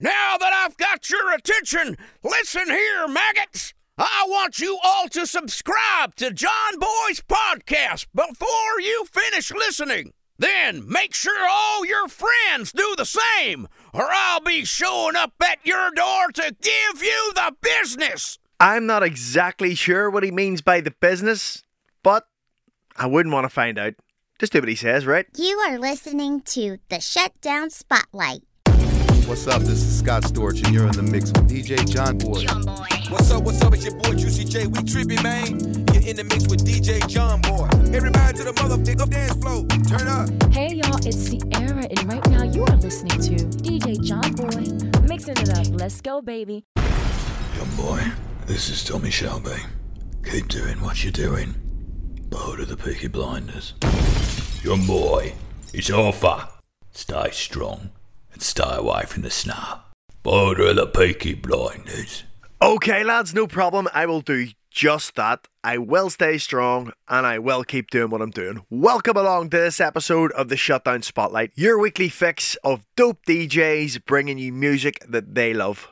Now that I've got your attention, listen here, maggots. I want you all to subscribe to John Boy's podcast before you finish listening. Then make sure all your friends do the same, or I'll be showing up at your door to give you the business. I'm not exactly sure what he means by the business, but I wouldn't want to find out. Just do what he says, right? You are listening to the Shutdown Spotlight. What's up? This is Scott Storch, and you're in the mix with DJ John Boy. What's up, what's up, it's your boy Juicy J. We trippy, man. You're in the mix with DJ John Boy. Everybody to the motherfucker dance floor. Turn up. Hey y'all, it's Sierra, and right now you are listening to DJ John Boy mixing it up. Let's go, baby. Young boy, this is Tommy Shelby. Keep doing what you're doing. Bow to the Peaky Blinders. Young boy, it's over. Stay strong and stay away from the snow. To the Peaky Blinders. Okay, lads, no problem. I will do just that. I will stay strong and I will keep doing what I'm doing. Welcome along to this episode of the Shutdown Spotlight, your weekly fix of dope DJs bringing you music that they love.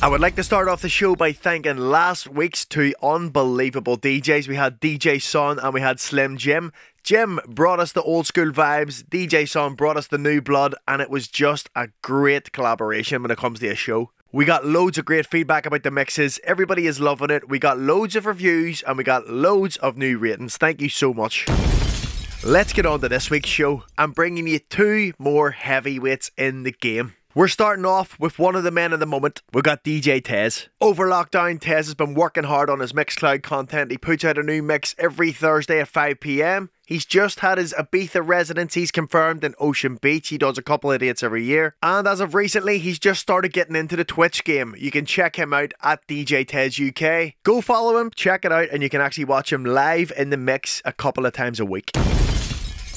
I would like to start off the show by thanking last week's two unbelievable DJs. We had DJ Son and we had Slim Jim. Jim brought us the old school vibes, DJ Son brought us the new blood, and it was just a great collaboration when it comes to a show. We got loads of great feedback about the mixes. Everybody is loving it. We got loads of reviews and we got loads of new ratings. Thank you so much. Let's get on to this week's show. I'm bringing you two more heavyweights in the game. We're starting off with one of the men of the moment. We've got DJ Tez. Over lockdown, Tez has been working hard on his Mixcloud content. He puts out a new mix every Thursday at 5 pm. He's just had his Ibiza residencies confirmed in Ocean Beach. He does a couple of dates every year. And as of recently, he's just started getting into the Twitch game. You can check him out at DJ Tez UK. Go follow him, check it out, and you can actually watch him live in the mix a couple of times a week.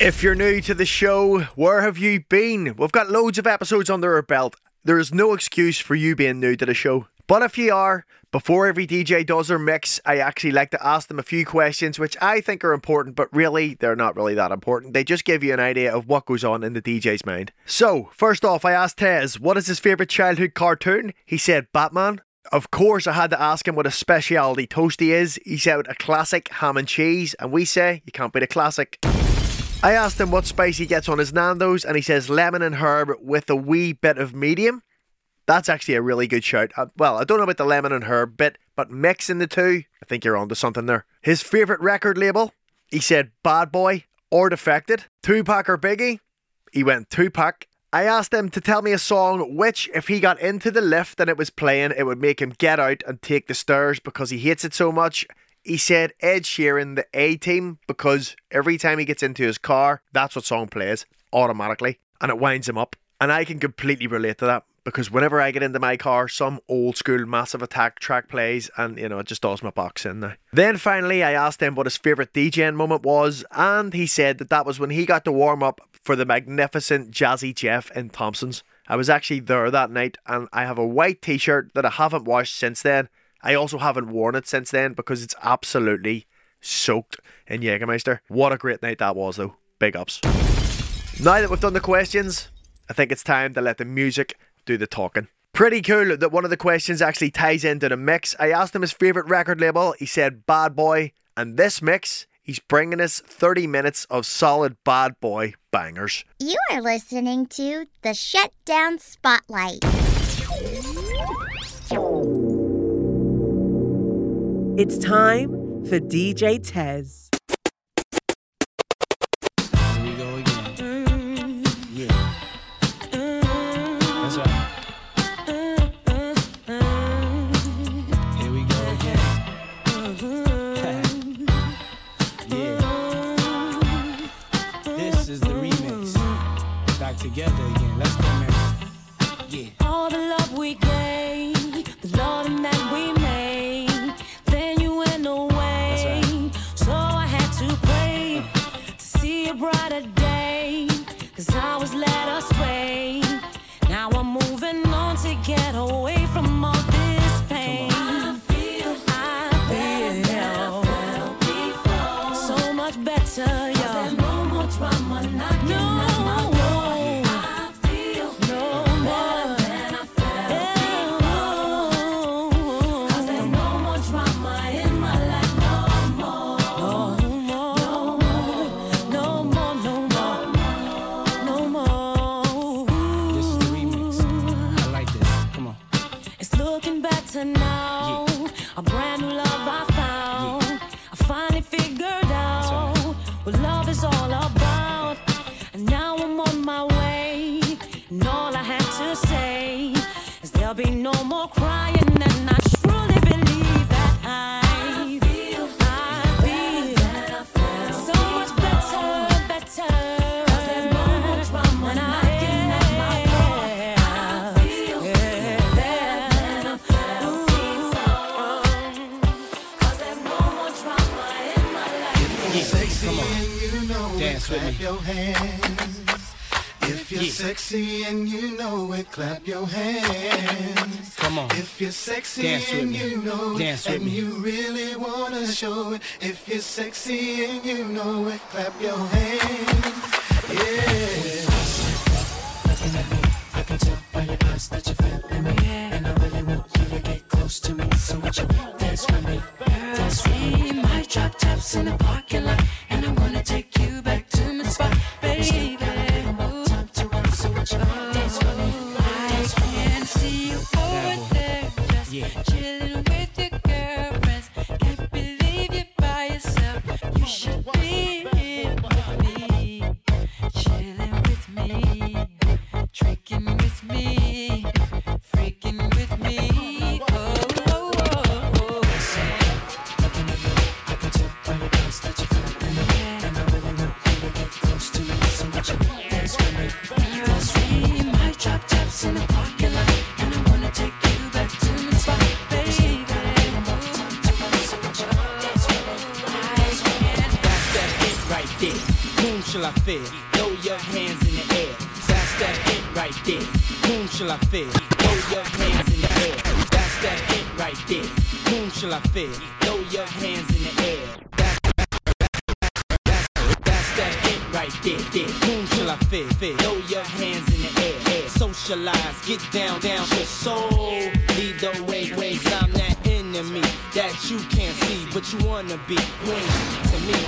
If you're new to the show, where have you been? We've got loads of episodes under our belt. There is no excuse for you being new to the show. But if you are, before every DJ does their mix, I actually like to ask them a few questions which I think are important, but really, they're not really that important. They just give you an idea of what goes on in the DJ's mind. So, first off, I asked Tez, what is his favourite childhood cartoon? He said Batman. Of course, I had to ask him what a specialty toasty is. He said a classic ham and cheese, and we say you can't beat a classic. I asked him what spice he gets on his Nando's, and he says lemon and herb with a wee bit of medium. That's actually a really good shout. Uh, well, I don't know about the lemon and herb bit, but mixing the two, I think you're onto something there. His favourite record label, he said Bad Boy or Defected. Tupac or Biggie, he went Tupac. I asked him to tell me a song which, if he got into the lift and it was playing, it would make him get out and take the stairs because he hates it so much. He said Ed Sheeran, the A Team, because every time he gets into his car, that's what song plays automatically and it winds him up. And I can completely relate to that because whenever I get into my car, some old school massive attack track plays and you know it just does my box in now. Then finally, I asked him what his favourite DJing moment was, and he said that that was when he got to warm up for the magnificent Jazzy Jeff in Thompson's. I was actually there that night, and I have a white t shirt that I haven't washed since then. I also haven't worn it since then because it's absolutely soaked in Jägermeister. What a great night that was, though. Big ups. Now that we've done the questions, I think it's time to let the music do the talking. Pretty cool that one of the questions actually ties into the mix. I asked him his favourite record label. He said Bad Boy. And this mix, he's bringing us 30 minutes of solid Bad Boy bangers. You are listening to the Shutdown Spotlight. It's time for DJ Tez. Here we go again. Yeah. That's right. Here we go again. yeah. This is the remix. Back together again. Let's go, man. Yeah. All the love we gave, a brighter day. Cause I was late. Sexy and you know it, clap your hands. Come on. If you're sexy Dance and you know Dance it, with and me. you really wanna show it. If you're sexy and you know it, clap your hands. Yeah. Looking at me, I can tell by your eyes that you're feeling me, and I really want you to get close to me. So would you dance with me? Dance with me. My drop tops in the parking lot, shall I fear? Throw your hands in the air. That's that hit right there. Whom shall I fear? Throw your hands in the air. That's that hit right there. Whom shall I fear? Throw your hands in the air. That's that hit right there. Whom shall I fear? Throw Socialize, get down, down your soul. Lead the way, ways. I'm that enemy that you can't see, but you wanna be. You to me.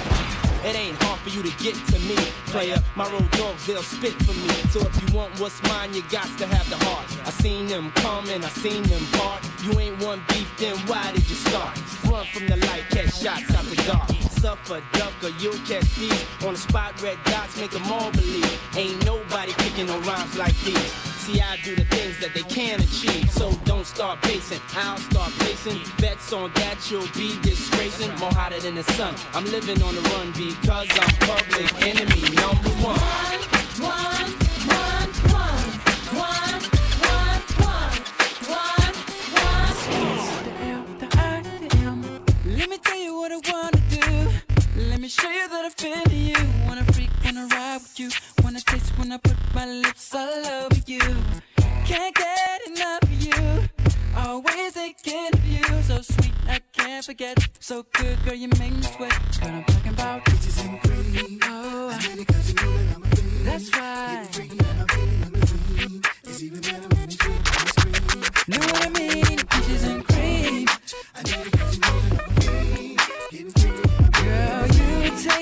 It ain't hard for you to get to me, player. My road dogs, they'll spit for me. So if you want what's mine, you got to have the heart. I seen them come and I seen them part. You ain't one beef, then why did you start? Run from the light, catch shots out the dark. Suffer, duck, or you'll catch these. On the spot, red dots make them all believe. Ain't nobody kicking no rhymes like these. See, I do the things that they can achieve. So don't start pacing. I'll start placing bets on that you'll be disgracing. More hotter than the sun. I'm living on the run because I'm public enemy number one. One, one, one, one, one, one, one, one. Let me tell you what do. Let me show you that I feel you. Wanna freak, wanna ride with you. Wanna taste when I put my lips all over you. Can't get enough of you. Always thinking of you. So sweet, I can't forget. So good, girl, you make me sweat. Girl, I'm talking about Bitches and cream. oh, As many 'cause you know that I'm a fiend. that's right. Freaky and I'm feeling limousine. It's even better when it's you on the screen. Know what I mean? Peaches and cream. I need it 'cause you know that I'm a fiend. Getting freaky.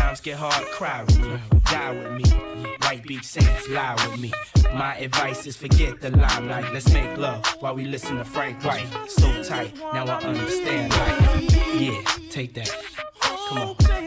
Times get hard, cry with me, die with me. White beach saints, lie with me. My advice is forget the limelight. Let's make love while we listen to Frank White. So tight, now I understand life. Yeah, take that. Come on.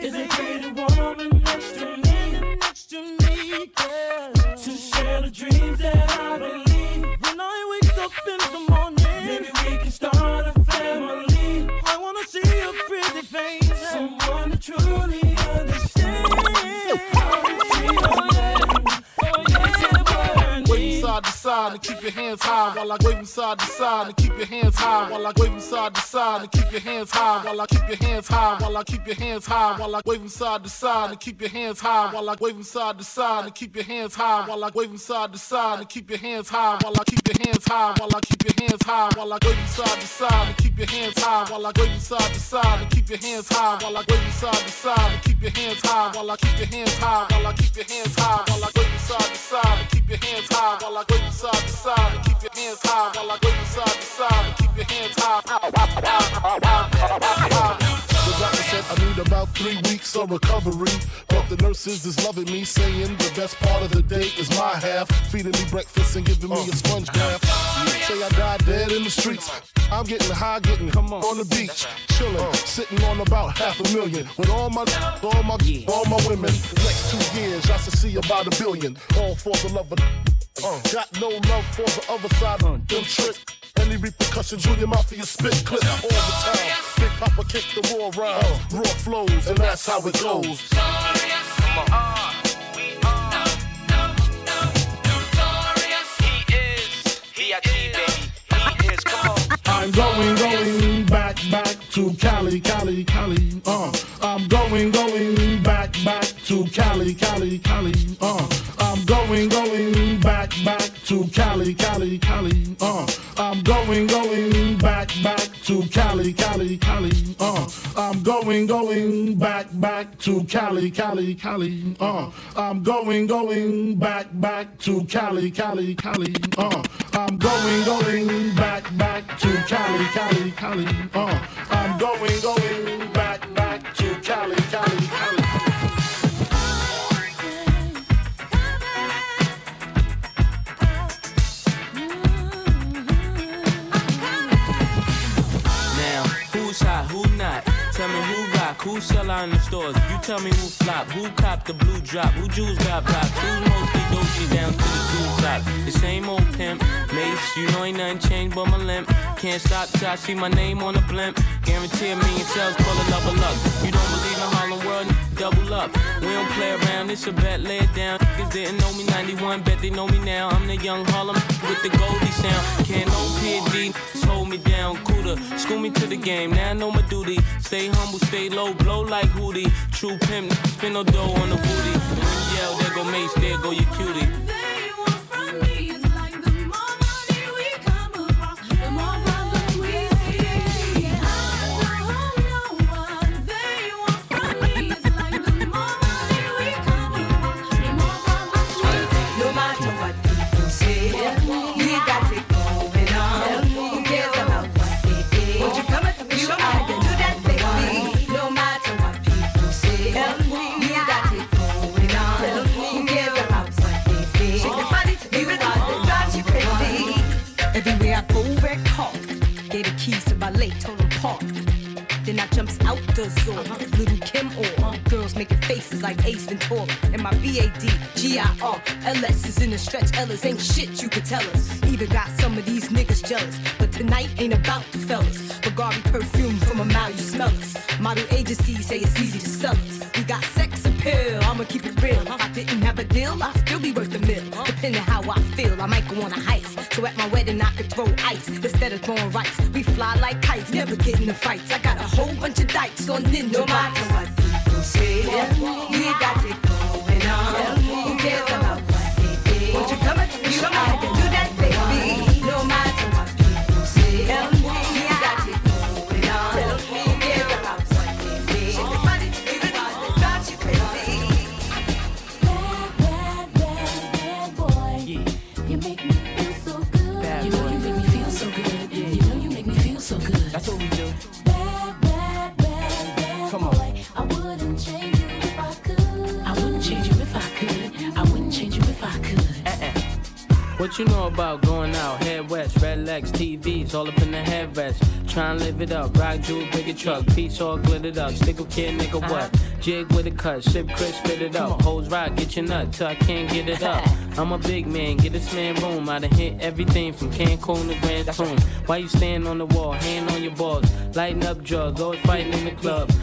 Side and keep your hands high while I wave from side to side and keep your hands high while I wave from side to side and keep your hands high while I keep your hands high while I keep your hands high while I wave from side to side and keep your hands high while I wave from side to side and keep your hands high while I wave from side to side and keep your hands high while I keep your hands high while I keep your hands high while I wave from side to side and keep your hands high while I wave from side to side and keep your hands high while I wave from side to side and keep your hands high while I keep your hands high while I keep your hands high while I side to side and keep your hands high while I wave them side to side and keep your hands high while I wave them side to side and keep your hands high. Doctor said I need about three weeks of recovery. But the nurses is loving me, saying the best part of the day is my half. Feeding me breakfast and giving me a sponge bath. Say I died dead in the streets. I'm getting high, getting come on, on the beach, chilling, sitting on about half a million with all my, all my, all my women. Next two years, I should see about a billion. All for the love of. Uh, got no love for the other side. Them tricks. Any repercussion, Junior Mafia spit clip all the time. Big Papa kick the raw rhymes, raw flows, and that's how it goes. I'm going, going back, back to Cali, Cali, Cali. Uh, I'm going, going back, back to Cali, Cali, Cali. Uh, I'm going, going back, back to Cali, Cali, Cali. Uh, I'm going, going back, back to Cali, Cali, Cali. Uh, I'm going, going back, back to Cali, Cali, Cali. Uh, I'm going, going back, back to Cali, Cali, Cali. Uh, I'm going, going back, back to Cali, Cali, Cali. Uh, I'm going, going back, who sell out in the stores. You tell me who flop, who cop the blue drop, who jewels got blocks, who's mostly Dolce down to the blue top. The same old pimp, Mase, you know ain't nothing changed but my limp. Can't stop till I see my name on the blimp. Guarantee a million sales, up a up. You don't believe in Harlem World, double up. We don't play around, it's a bet, lay it down. Niggas didn't know me 91, bet they know me now. I'm the young Harlem with the Goldie sound. Can't no PD, hold me down, cooler. School me to the game, now I know my duty. Stay humble, stay low, blow like Hootie. True pimp, spin no dough on the booty. Yell, there go Mase, there go your cutie. Out the faces like Ace Ventura. And my B-A-D, G-I-R, LS is in the stretch. Ellis ain't shit you could tell us. Even got some of these niggas jealous. But tonight ain't about the fellas. Bulgari perfume from a mouth, you smell us. Model agencies say it's easy to sell us. We got sex appeal, I'ma keep it real. If I didn't have a deal, I'd still be worth a mill. Depending how I feel, I might go on a heist. So at my wedding, I could throw ice instead of throwing rice. We fly like kites, never get in the fights. I got a whole bunch of dikes on ninja No matter what say, we got it going on. Who cares about what they say? Won't you come and you can about going out? Head west, red legs, TVs, all up in the headrest. Try and live it up. Rock jewel, bigger truck, piece all glittered up. Stick a kid, nigga, what? Jig with a cut, sip crisp, spit it up. Hoes rock, get your nut till I can't get it up. I'm a big man, get this man room. I done hit everything from Cancun to Grand Tune. Why you stand on the wall, hand on your balls, lighting up drugs, always fighting in the club.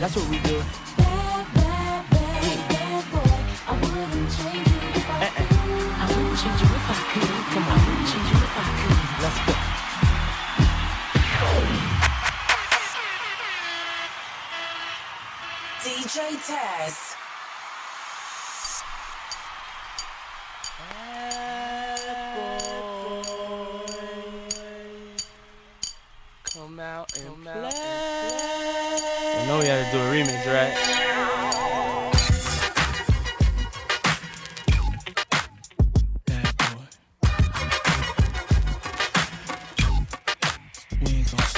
That's what we do. Bad, bad, bad, bad boy. I wouldn't change you if I could. I wouldn't change you if I could. Come on, change you if I could. Let's go. DJ Tez. Do a remix, right?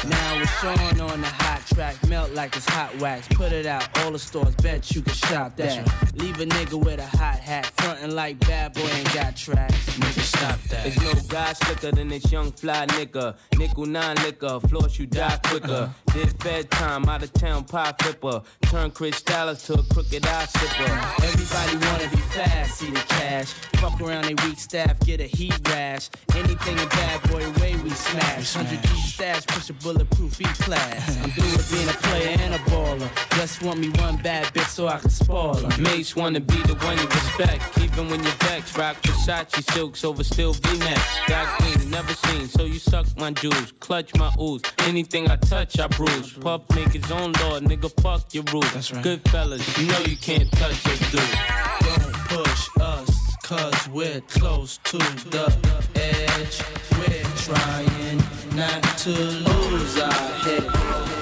Now it's Sean on the hot track, melt like it's hot wax. Put it out, all the stores, bet you can shop that. Leave a nigga with a hot hat, frontin' like bad boy ain't got tracks. Nigga, stop that. There's no guy slicker than this young fly nigga. Nickel nine liquor, floss you die quicker. This Fed time, out of town pie flipper. Turn Cristal to a crooked eye sipper. Everybody wanna be fast, see the cash. Fuck around they weak staff, get a heat rash. Anything a bad boy way we smash. 100 G stash, push a bulletproof E class. I'm through with being a player and a baller. Just want me one bad bitch so I can spoil her. Mates wanna be the one you respect, even when you're vexed. Rock Versace silks over still V-necks. Got clean, never seen, so you suck my juice, clutch my ooze. Anything I touch, I bruise. Puff make his own law, nigga, fuck your rules. Good fellas, you know you can't touch your dude. Don't push us, cause we're close to the edge. We're trying not to lose our head.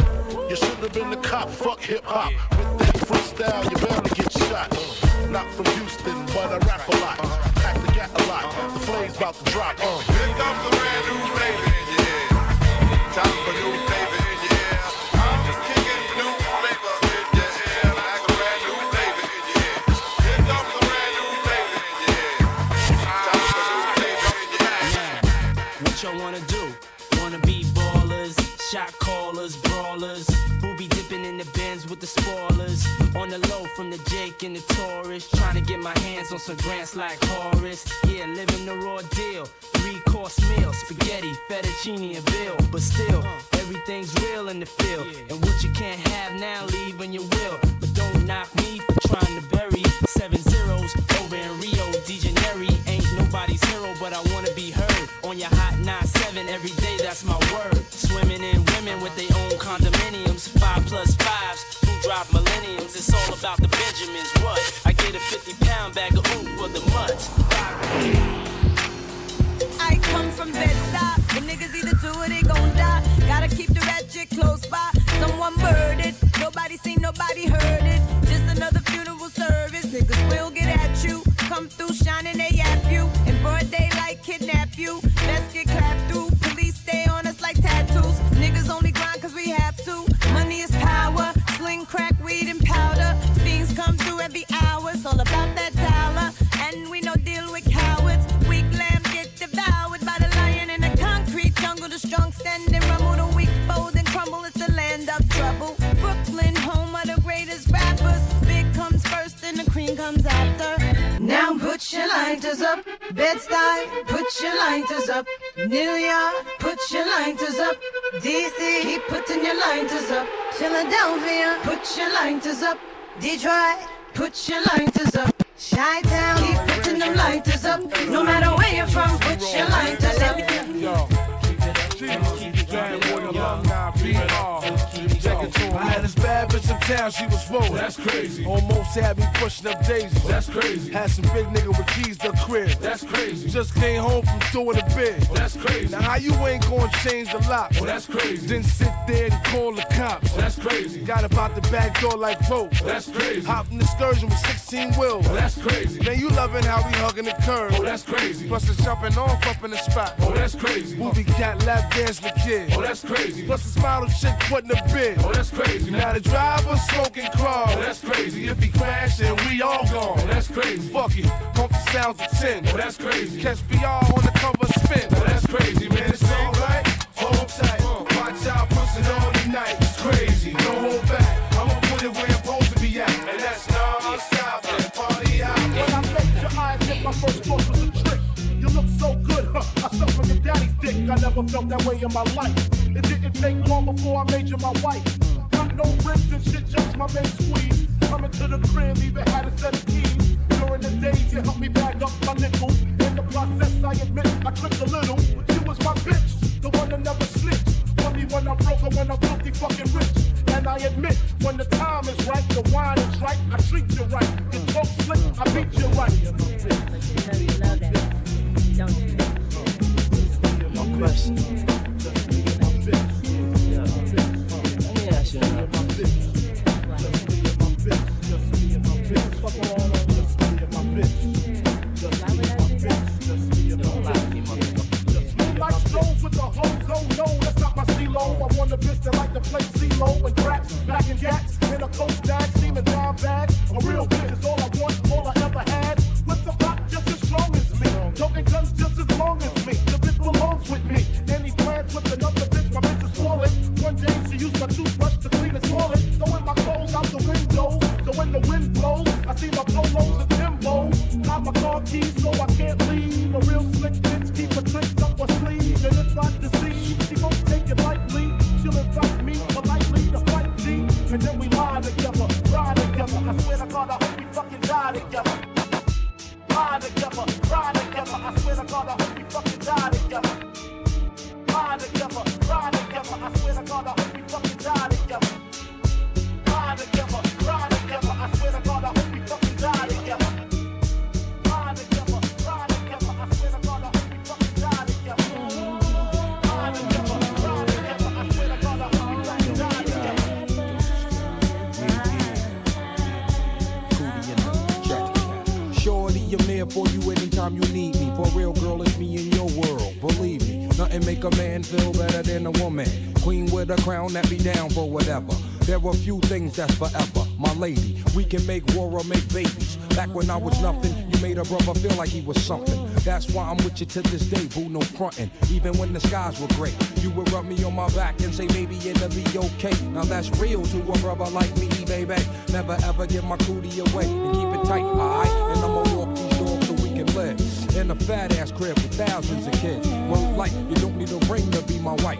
You should have been a cop, fuck hip hop. With that freestyle, bound to get shot. Not from Houston, but I rap a lot. Pack the gat a lot. The flame's about to drop. Uh. Here comes the brand new your head. Time for new the spoilers. On the low from the Jake and the Taurus, trying to get my hands on some grants like Horace. Yeah, living the raw deal. Three course meal, spaghetti, fettuccine, and veal. But still, everything's real in the field. And what you can't have now, leave when you will. But don't knock me for trying to bury seven zeros over in Rio de Janeiro. Ain't nobody's hero, but I wanna be heard on your hot 9-7 every day. That's my word. Drive millenniums? It's all about the Benjamins. What? I get a 50 pound bag of ooh for the months. I come from Bed-Stuy. The niggas either do or they gon' die. Gotta keep the ratchet close by. Someone murdered. Nobody seen, nobody heard it. Lighters up. Bed-Stuy, put your lighters up. New York, put your lighters up. DC, keep putting your lighters up. Philadelphia, put your lighters up. Detroit, put your lighters up. Chi-Town, keep putting them lighters up. No matter where you're from, put your lighters up. I had this bad bitch in town, she was rolling. That's crazy. Almost had me pushing up daisies. That's crazy. Had some big nigga with keys to the crib. That's crazy. Just came home from doing a bid. That's crazy. Now how you ain't gonna change the lock? Oh, that's crazy. Then sit there and call the cops. That's crazy. Got about the back door like rope. That's crazy. Hopped in the excursion with 16 wheels. That's crazy. Now you loving how we hugging the curb. Oh, that's crazy. Plus the jumping off up in the spot. Oh, that's crazy. Movie cat lap dancing the kid. Oh, that's crazy. Plus the model chick putting a bid. Oh, that's crazy. Now the driver's smoking car. Oh, that's crazy. If he crash, then we all gone. Oh, that's crazy. Fuck it. Pump the sounds of 10. Oh, that's crazy. Catch BR on the cover spin. Oh, that's crazy, man. It's alright. Hold tight. Uh, watch out, pushing all the night. It's crazy. Don't hold back. I'ma put it where I'm supposed to be at. And that's non-stop. the party out. When I met your eyes, hit my first book was a trick. You look so good, huh? I saw never felt that way in my life. It didn't take long before I made you my wife. Got no rings and shit, just my main squeeze. Coming to the crib, even had a set of keys. During the days, you helped me bag up my nickels. In the process, I admit I clipped a little. You was my bitch, the one that never snitched. Me when I'm broke or when I'm filthy fucking rich. And I admit, when the time is right, the wine is right, I treat you right. You talk slick, I beat you right. A crown that be down for whatever. There are few things that's forever. My lady, we can make war or make babies. Back when I was nothing, you made a brother feel like he was something. That's why I'm with you to this day, boo, no frontin'. Even when the skies were gray, you would rub me on my back and say, baby, it'll be okay. Now that's real to a brother like me, baby. Never ever give my cootie away and keep it tight, alright? And I'ma walk these dogs so we can live in a fat ass crib with thousands of kids. Well, like, you don't need a ring to be my wife.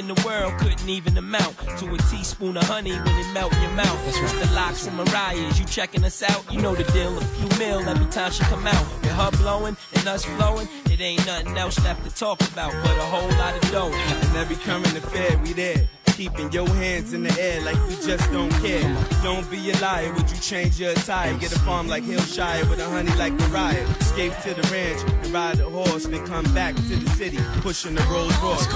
In the world couldn't even amount to a teaspoon of honey when it melt in your mouth. That's right. The LOX and Mariah's, you checking us out? You know the deal, a few mil every time she come out. With her blowing and us flowing, it ain't nothing else left to talk about but a whole lot of dough. And every current affair, we there. Keeping your hands in the air like we just don't care. Don't be a liar, would you change your attire? Get a farm like Hillshire with a honey like Mariah. Escape to the ranch and ride a horse, then come back to the city, pushing the Rolls Royce.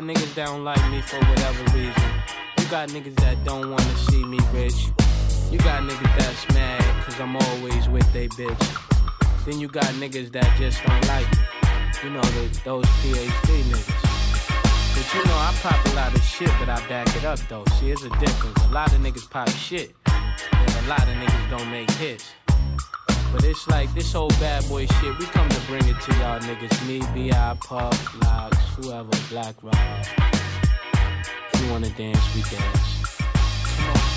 Got niggas that don't like me for whatever reason. You got niggas that don't wanna see me rich. You got niggas that's mad cause I'm always with they bitch. Then you got niggas that just don't like me. You know, the, those PhD niggas. But you know, I pop a lot of shit, but I back it up though. See, it's a difference. A lot of niggas pop shit, and a lot of niggas don't make hits. But it's like this whole bad boy shit, we come to bring it to y'all niggas. Me, B.I., Puff, LOX, whoever, Black Rob. If you wanna dance, we dance.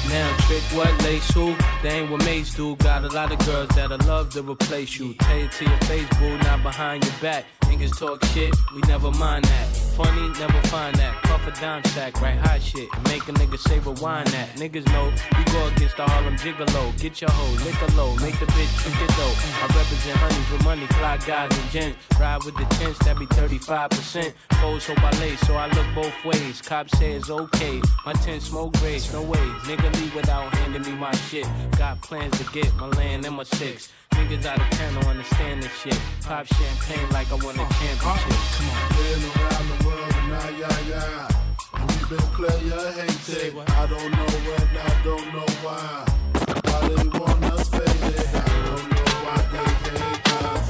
Now trick what lace who? They ain't what mates do. Got a lot of girls that'll love to replace you. Tell it to your face, boo, not behind your back. Niggas talk shit, we never mind that. Funny, never find that. Puff a dime sack, right hot shit. Make a nigga say rewind that. Niggas know we go against the Harlem Gigolo. Get your hoe, lick a low, make the bitch trick it though. I represent honeys with money, fly guys and gents. Ride with the tents, that be 35%. Foes hope I lay, so I look both ways. Cop say it's okay. My tent smoke grace, no way. Nigga leave without handing me my shit. Got plans to get my land and my six. Niggas out of town don't understand this shit. Pop champagne like I won a championship. Come on. Been around the world and now, yeah, yeah. We been player hated. I don't know when, I don't know why. Why they want us faded. I don't know why they hate us.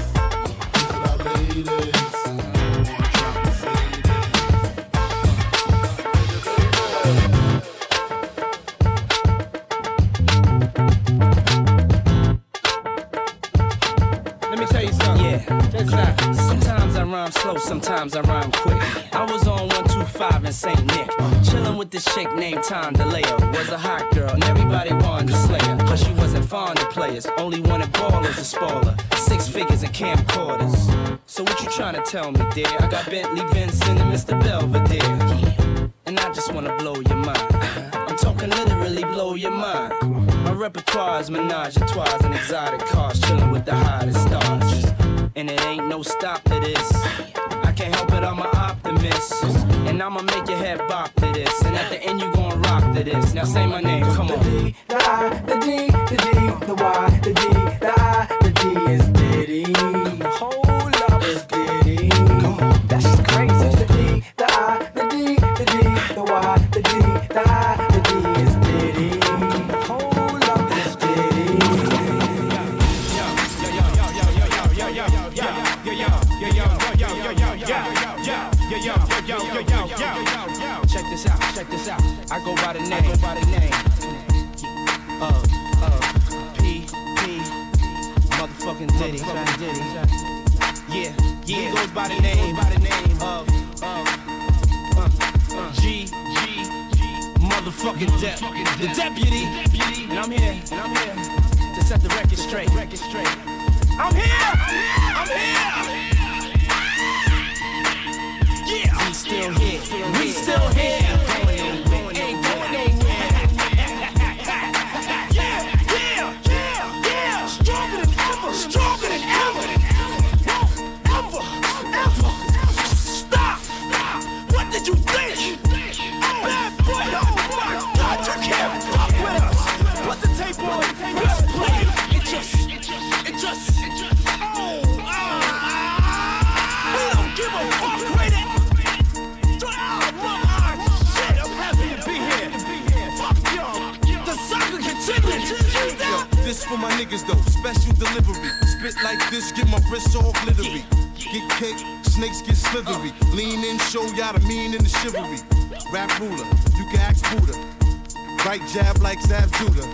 Look at our ladies. Sometimes I rhyme slow, sometimes I rhyme quick. I was on 125 in St. Nick. Chillin' with this chick named Tom DeLeo. Was a hot girl, and everybody wanted to slay her. But she wasn't fond of players, only wanted ballers to spoil her. Six figures and camcorders. So what you trying to tell me, dear? I got Bentley Vincent and Mr. Belvedere. And I just wanna blow your mind. I'm talking literally blow your mind. My repertoire is menage a trois and exotic cars, chilling with the hottest stars. And it ain't no stop to this. I can't help it, I'm an optimist. And I'ma make your head bop to this. And at the end, you gon' rock to this. Now say my name, come on. The I, the D, the D, the Y, the D, the I, the D is Diddy. Hold up, it's Diddy. Come on, that's just crazy. I go by the name, I go by the name. Uh, uh, P, P, motherfucking Diddy. Diddy. Yeah, yeah. He goes by the name, by the name of, of, uh, uh, G, G, motherfucking Dep, the deputy. And I'm here, and I'm here to set the record straight. Record straight. I'm here, I'm here. Yeah, we still here, we still here. Niggas though, special delivery. Spit like this, get my wrists all glittery. Get cake, snakes get slithery. Lean in, show y'all the mean and the chivalry. Rap ruler, you can ask Buddha. Right jab like Zab Judah.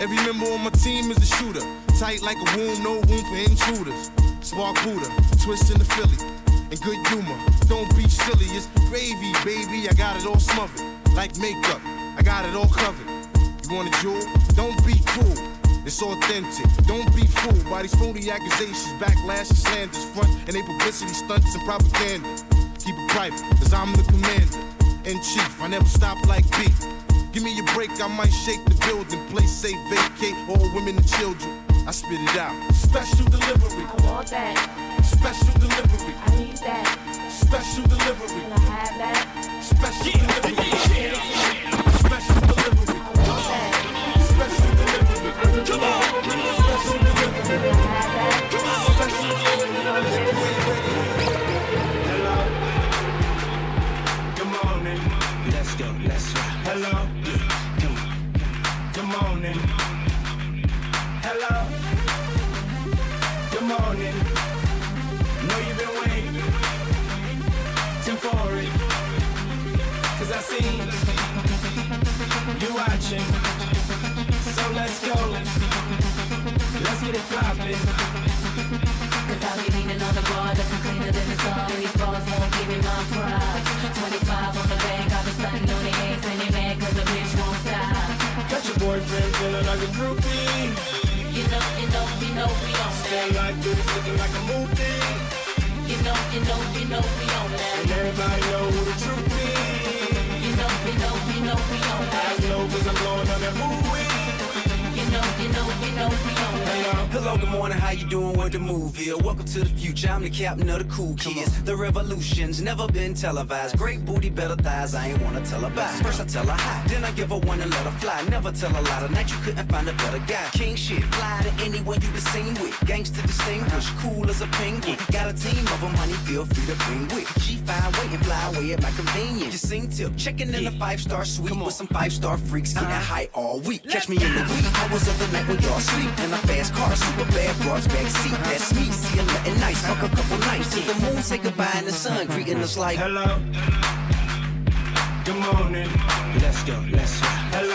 Every member on my team is a shooter. Tight like a womb, no room for intruders. Spark Buddha, twist in the Philly. And good humor, don't be silly. It's gravy, baby. I got it all smothered. Like makeup, I got it all covered. You want a jewel? Don't be cool. It's authentic. Don't be fooled by these phony accusations, backlash, and slanders, front, and they publicity stunts and propaganda. Keep it private, cause I'm the commander in chief. I never stop like beef. Give me a break, I might shake the building. Place safe, vacate all women and children. I spit it out. Special delivery. I want that. Special delivery. I need that. Special delivery. Can I have that? Special delivery. Special So let's go let's go Hello, good morning Hello, good morning Know you've been waiting, too for it I seen you watching, so let's go. Let's get poppin'. Cause I'll be leaning on the bar looking cleaner than the sun. These bars won't give me my props. 25 on the bank, I've been stunting on the eggs and they mad cause the bitch won't stop. Got your boyfriend feeling like a groupie. You know, you know, you know we on Stay that. like this, looking like a movie. You know, you know, you know we on And that. everybody know who the truth is. You know, you know, you know we on I that. know cause I'm going on that movie. You know, you know, you know we on that. Hello, good morning, how you doing? What the move is? Welcome to the future, I'm the captain of the cool kids. The revolution's never been televised. Great booty, better thighs, I ain't wanna tell her bye. First I tell her hi, then I give her one and let her fly. Never tell a lie, tonight you couldn't find a better guy. King shit, fly to anyone you been seen with. Gangsta distinguished, cool as a penguin. Got a team of them, money feel free to bring with. She fine, wait and fly away at my convenience. You sing tip, checking in a five star suite with some five star freaks, getting high all week. Catch me in the wee hours of the night when y'all sleep. In a fast car, super bad broads back seat. That's me, see 'em nothing nice. Fuck a couple nights till the moon say goodbye and the sun greeting us like. Hello. Good morning. Let's go, let's go. Hello.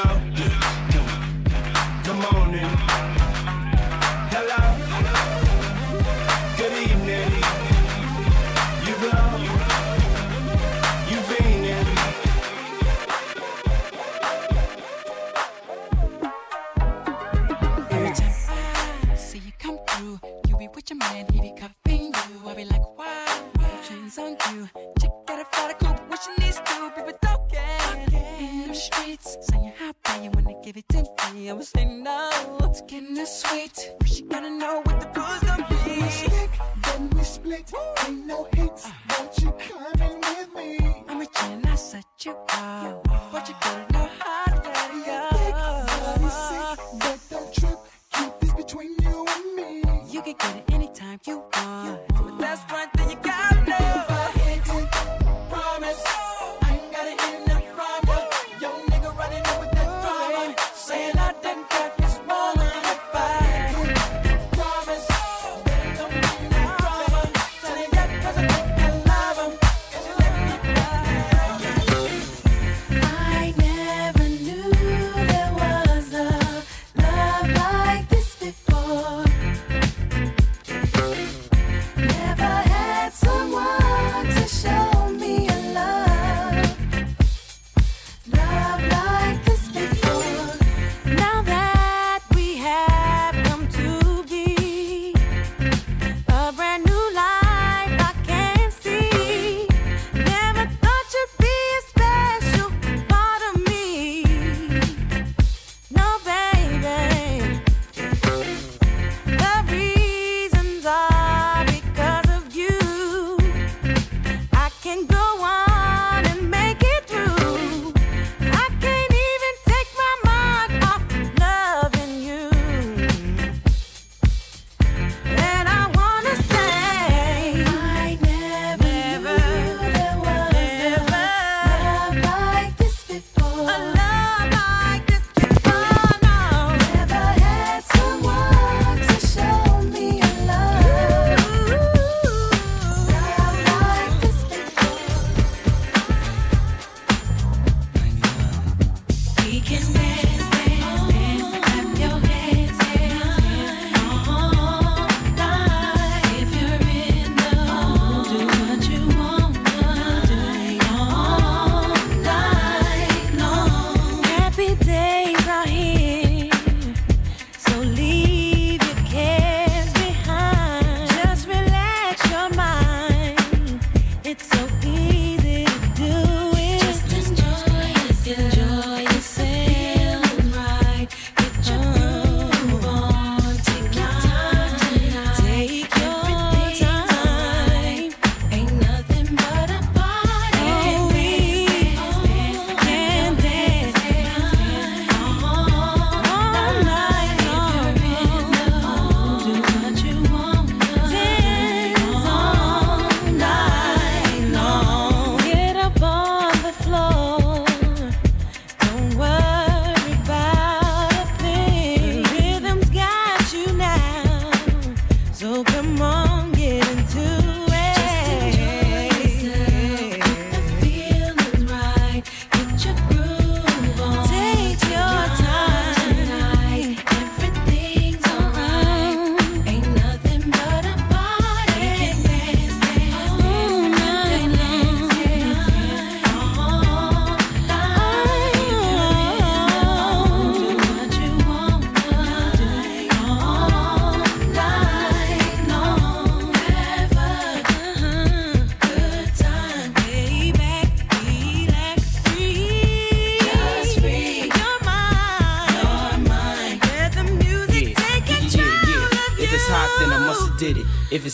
we can make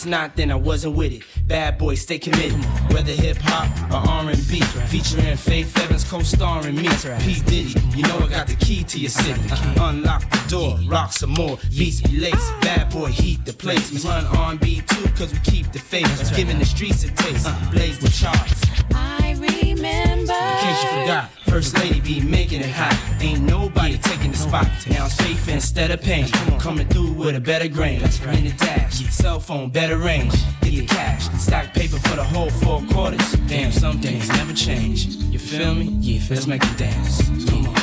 it's not, then I wasn't with it. Bad boy, stay committed. Whether hip hop or R&B, featuring Faith Evans co-starring me. P Diddy, you know I got the key to your city. Uh-huh. Unlock the door, rock some more, beats be lace. Bad boy, heat the place. We run R&B too, cause we keep the faith. Giving the streets a taste, blaze the charts. I remember. In case you forgot, First Lady be making it hot. Ain't nobody taking the spot. Now it's faith instead of pain. Coming through with a better grain. In the dash, cell phone, better range. Get the cash, stack paper for the whole four quarters. Damn, some things never change. You feel me? Yeah, let's make it dance. Come on,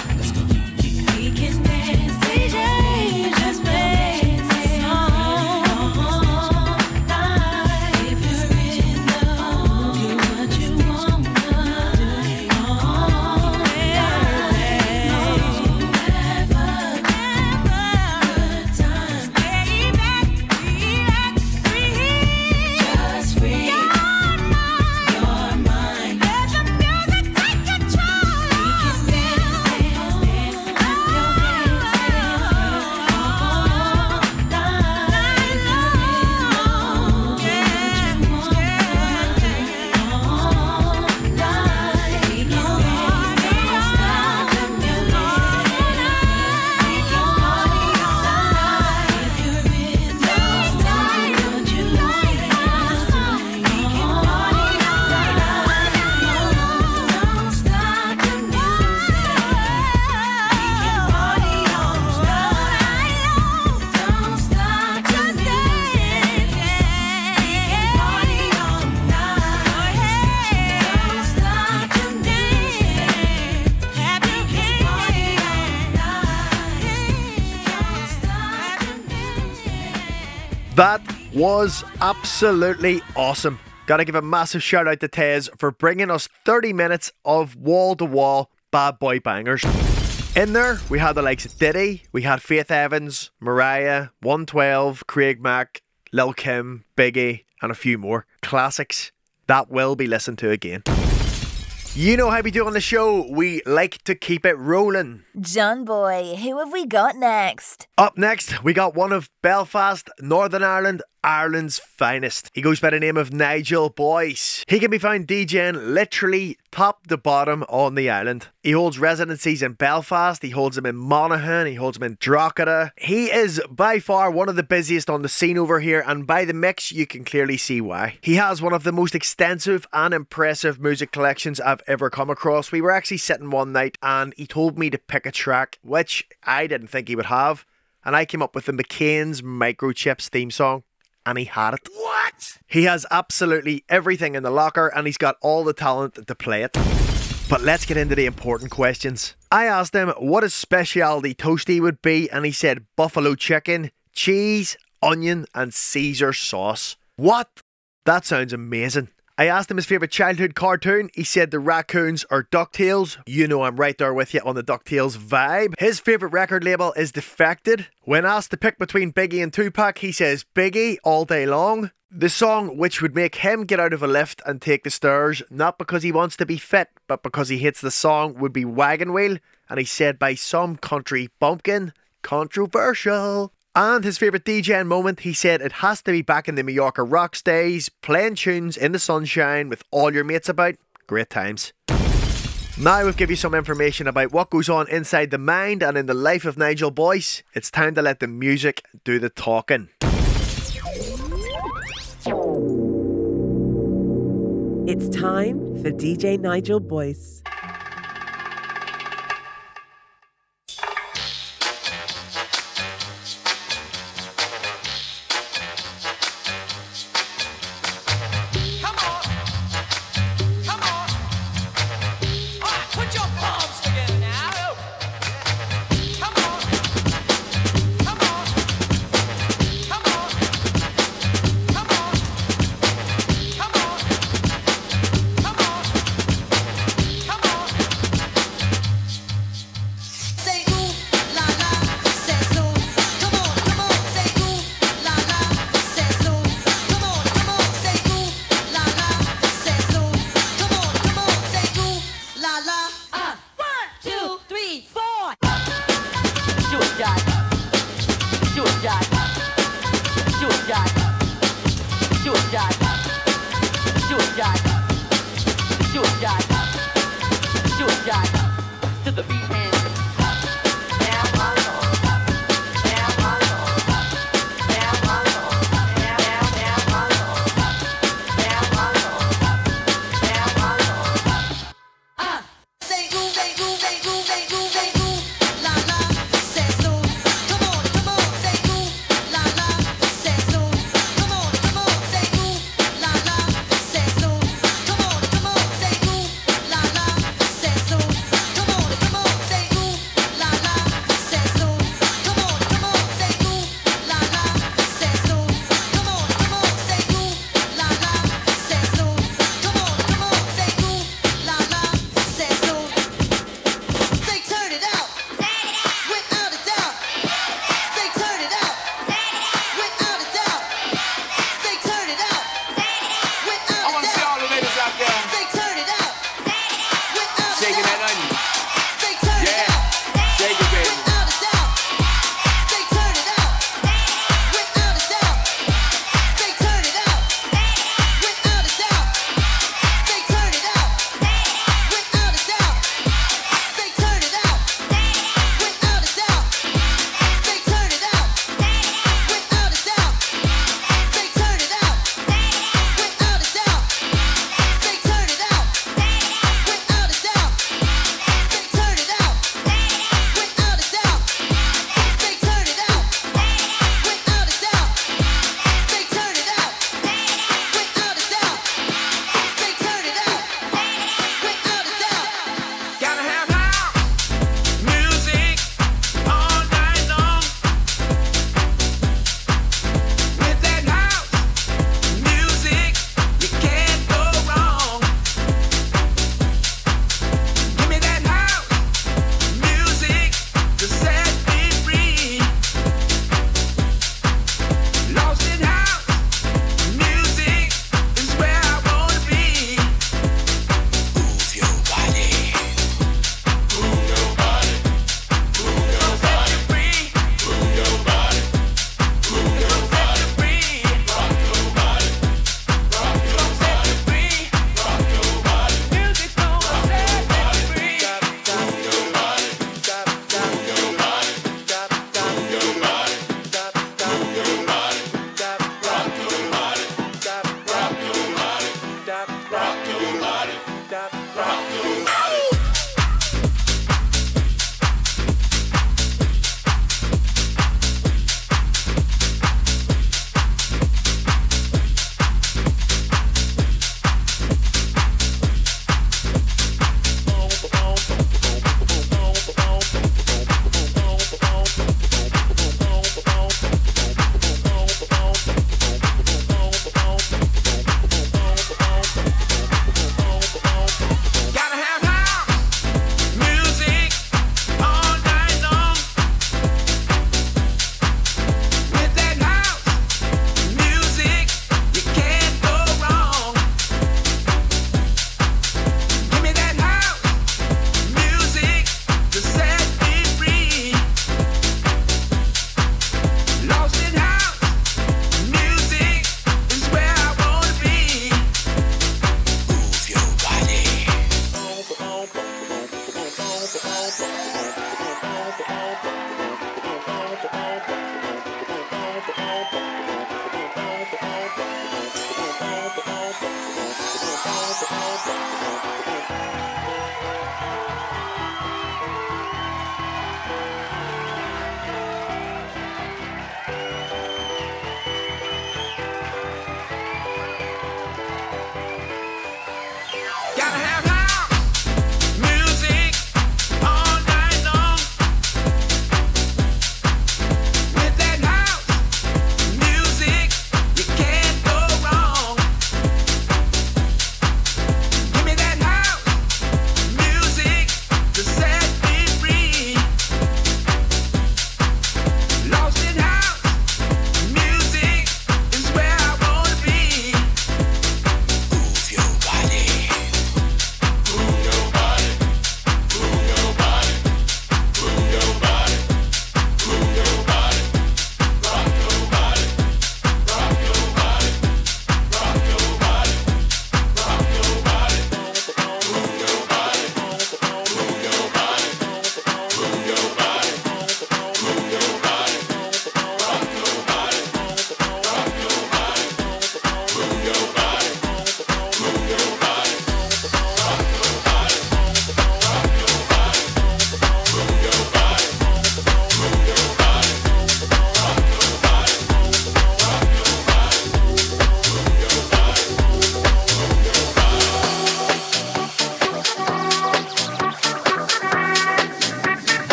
was absolutely awesome. Gotta give a massive shout out to Tez for bringing us 30 minutes of wall to wall bad boy bangers. In there, we had the likes of Diddy, we had Faith Evans, Mariah, 112, Craig Mack, Lil Kim, Biggie, and a few more. Classics that will be listened to again. You know how we do on the show, we like to keep it rolling. John Boy, who have we got next? Up next, we got one of Belfast, Northern Ireland, Ireland's finest. He goes by the name of Nigel Boyce. He can be found DJing literally top to bottom on the island. He holds residencies in Belfast, he holds them in Monaghan, he holds them in Drogheda. He is by far one of the busiest on the scene over here, and by the mix, you can clearly see why. He has one of the most extensive and impressive music collections I've ever come across. We were actually sitting one night and he told me to pick a track, which I didn't think he would have and I came up with the McCain's Microchips theme song, and he had it. What? He has absolutely everything in the locker, and he's got all the talent to play it. But let's get into the important questions. I asked him what his specialty toasty would be, and he said buffalo chicken, cheese, onion, and Caesar sauce. What? That sounds amazing. I asked him his favourite childhood cartoon. He said the raccoons are DuckTales. You know I'm right there with you on the DuckTales vibe. His favourite record label is Defected. When asked to pick between Biggie and Tupac, he says Biggie all day long. The song which would make him get out of a lift and take the stairs, not because he wants to be fit, but because he hates the song, would be Wagon Wheel. And he said by some country bumpkin, controversial. And his favourite DJing moment, he said it has to be back in the Mallorca Rocks days, playing tunes in the sunshine with all your mates about. Great times. Now we've give you some information about what goes on inside the mind and in the life of Nigel Boyce. It's time to let the music do the talking. It's time for DJ Nigel Boyce.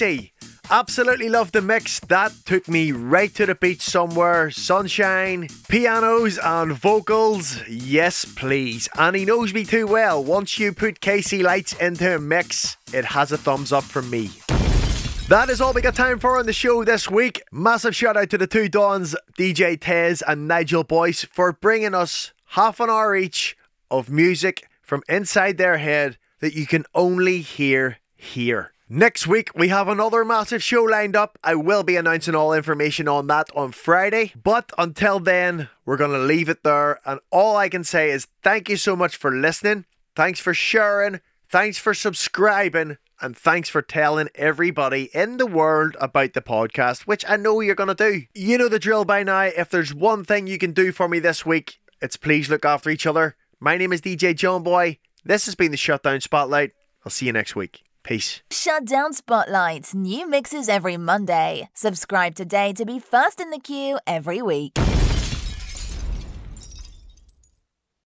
Boyce. Absolutely love the mix. That took me right to the beach somewhere. Sunshine, pianos, and vocals. Yes, please. And he knows me too well. Once you put KC Lights into a mix, it has a thumbs up from me. That is all we got time for on the show this week. Massive shout out to the two Dons, DJ Tez and Nigel Boyce, for bringing us half an hour each of music from inside their head that you can only hear here. Next week, we have another massive show lined up. I will be announcing all information on that on Friday. But until then, we're going to leave it there. And all I can say is thank you so much for listening. Thanks for sharing. Thanks for subscribing. And thanks for telling everybody in the world about the podcast, which I know you're going to do. You know the drill by now. If there's one thing you can do for me this week, it's please look after each other. My name is DJ John Boy. This has been the Shutdown Spotlight. I'll see you next week. Peace. Shutdown Spotlight. New mixes every Monday. Subscribe today to be first in the queue every week.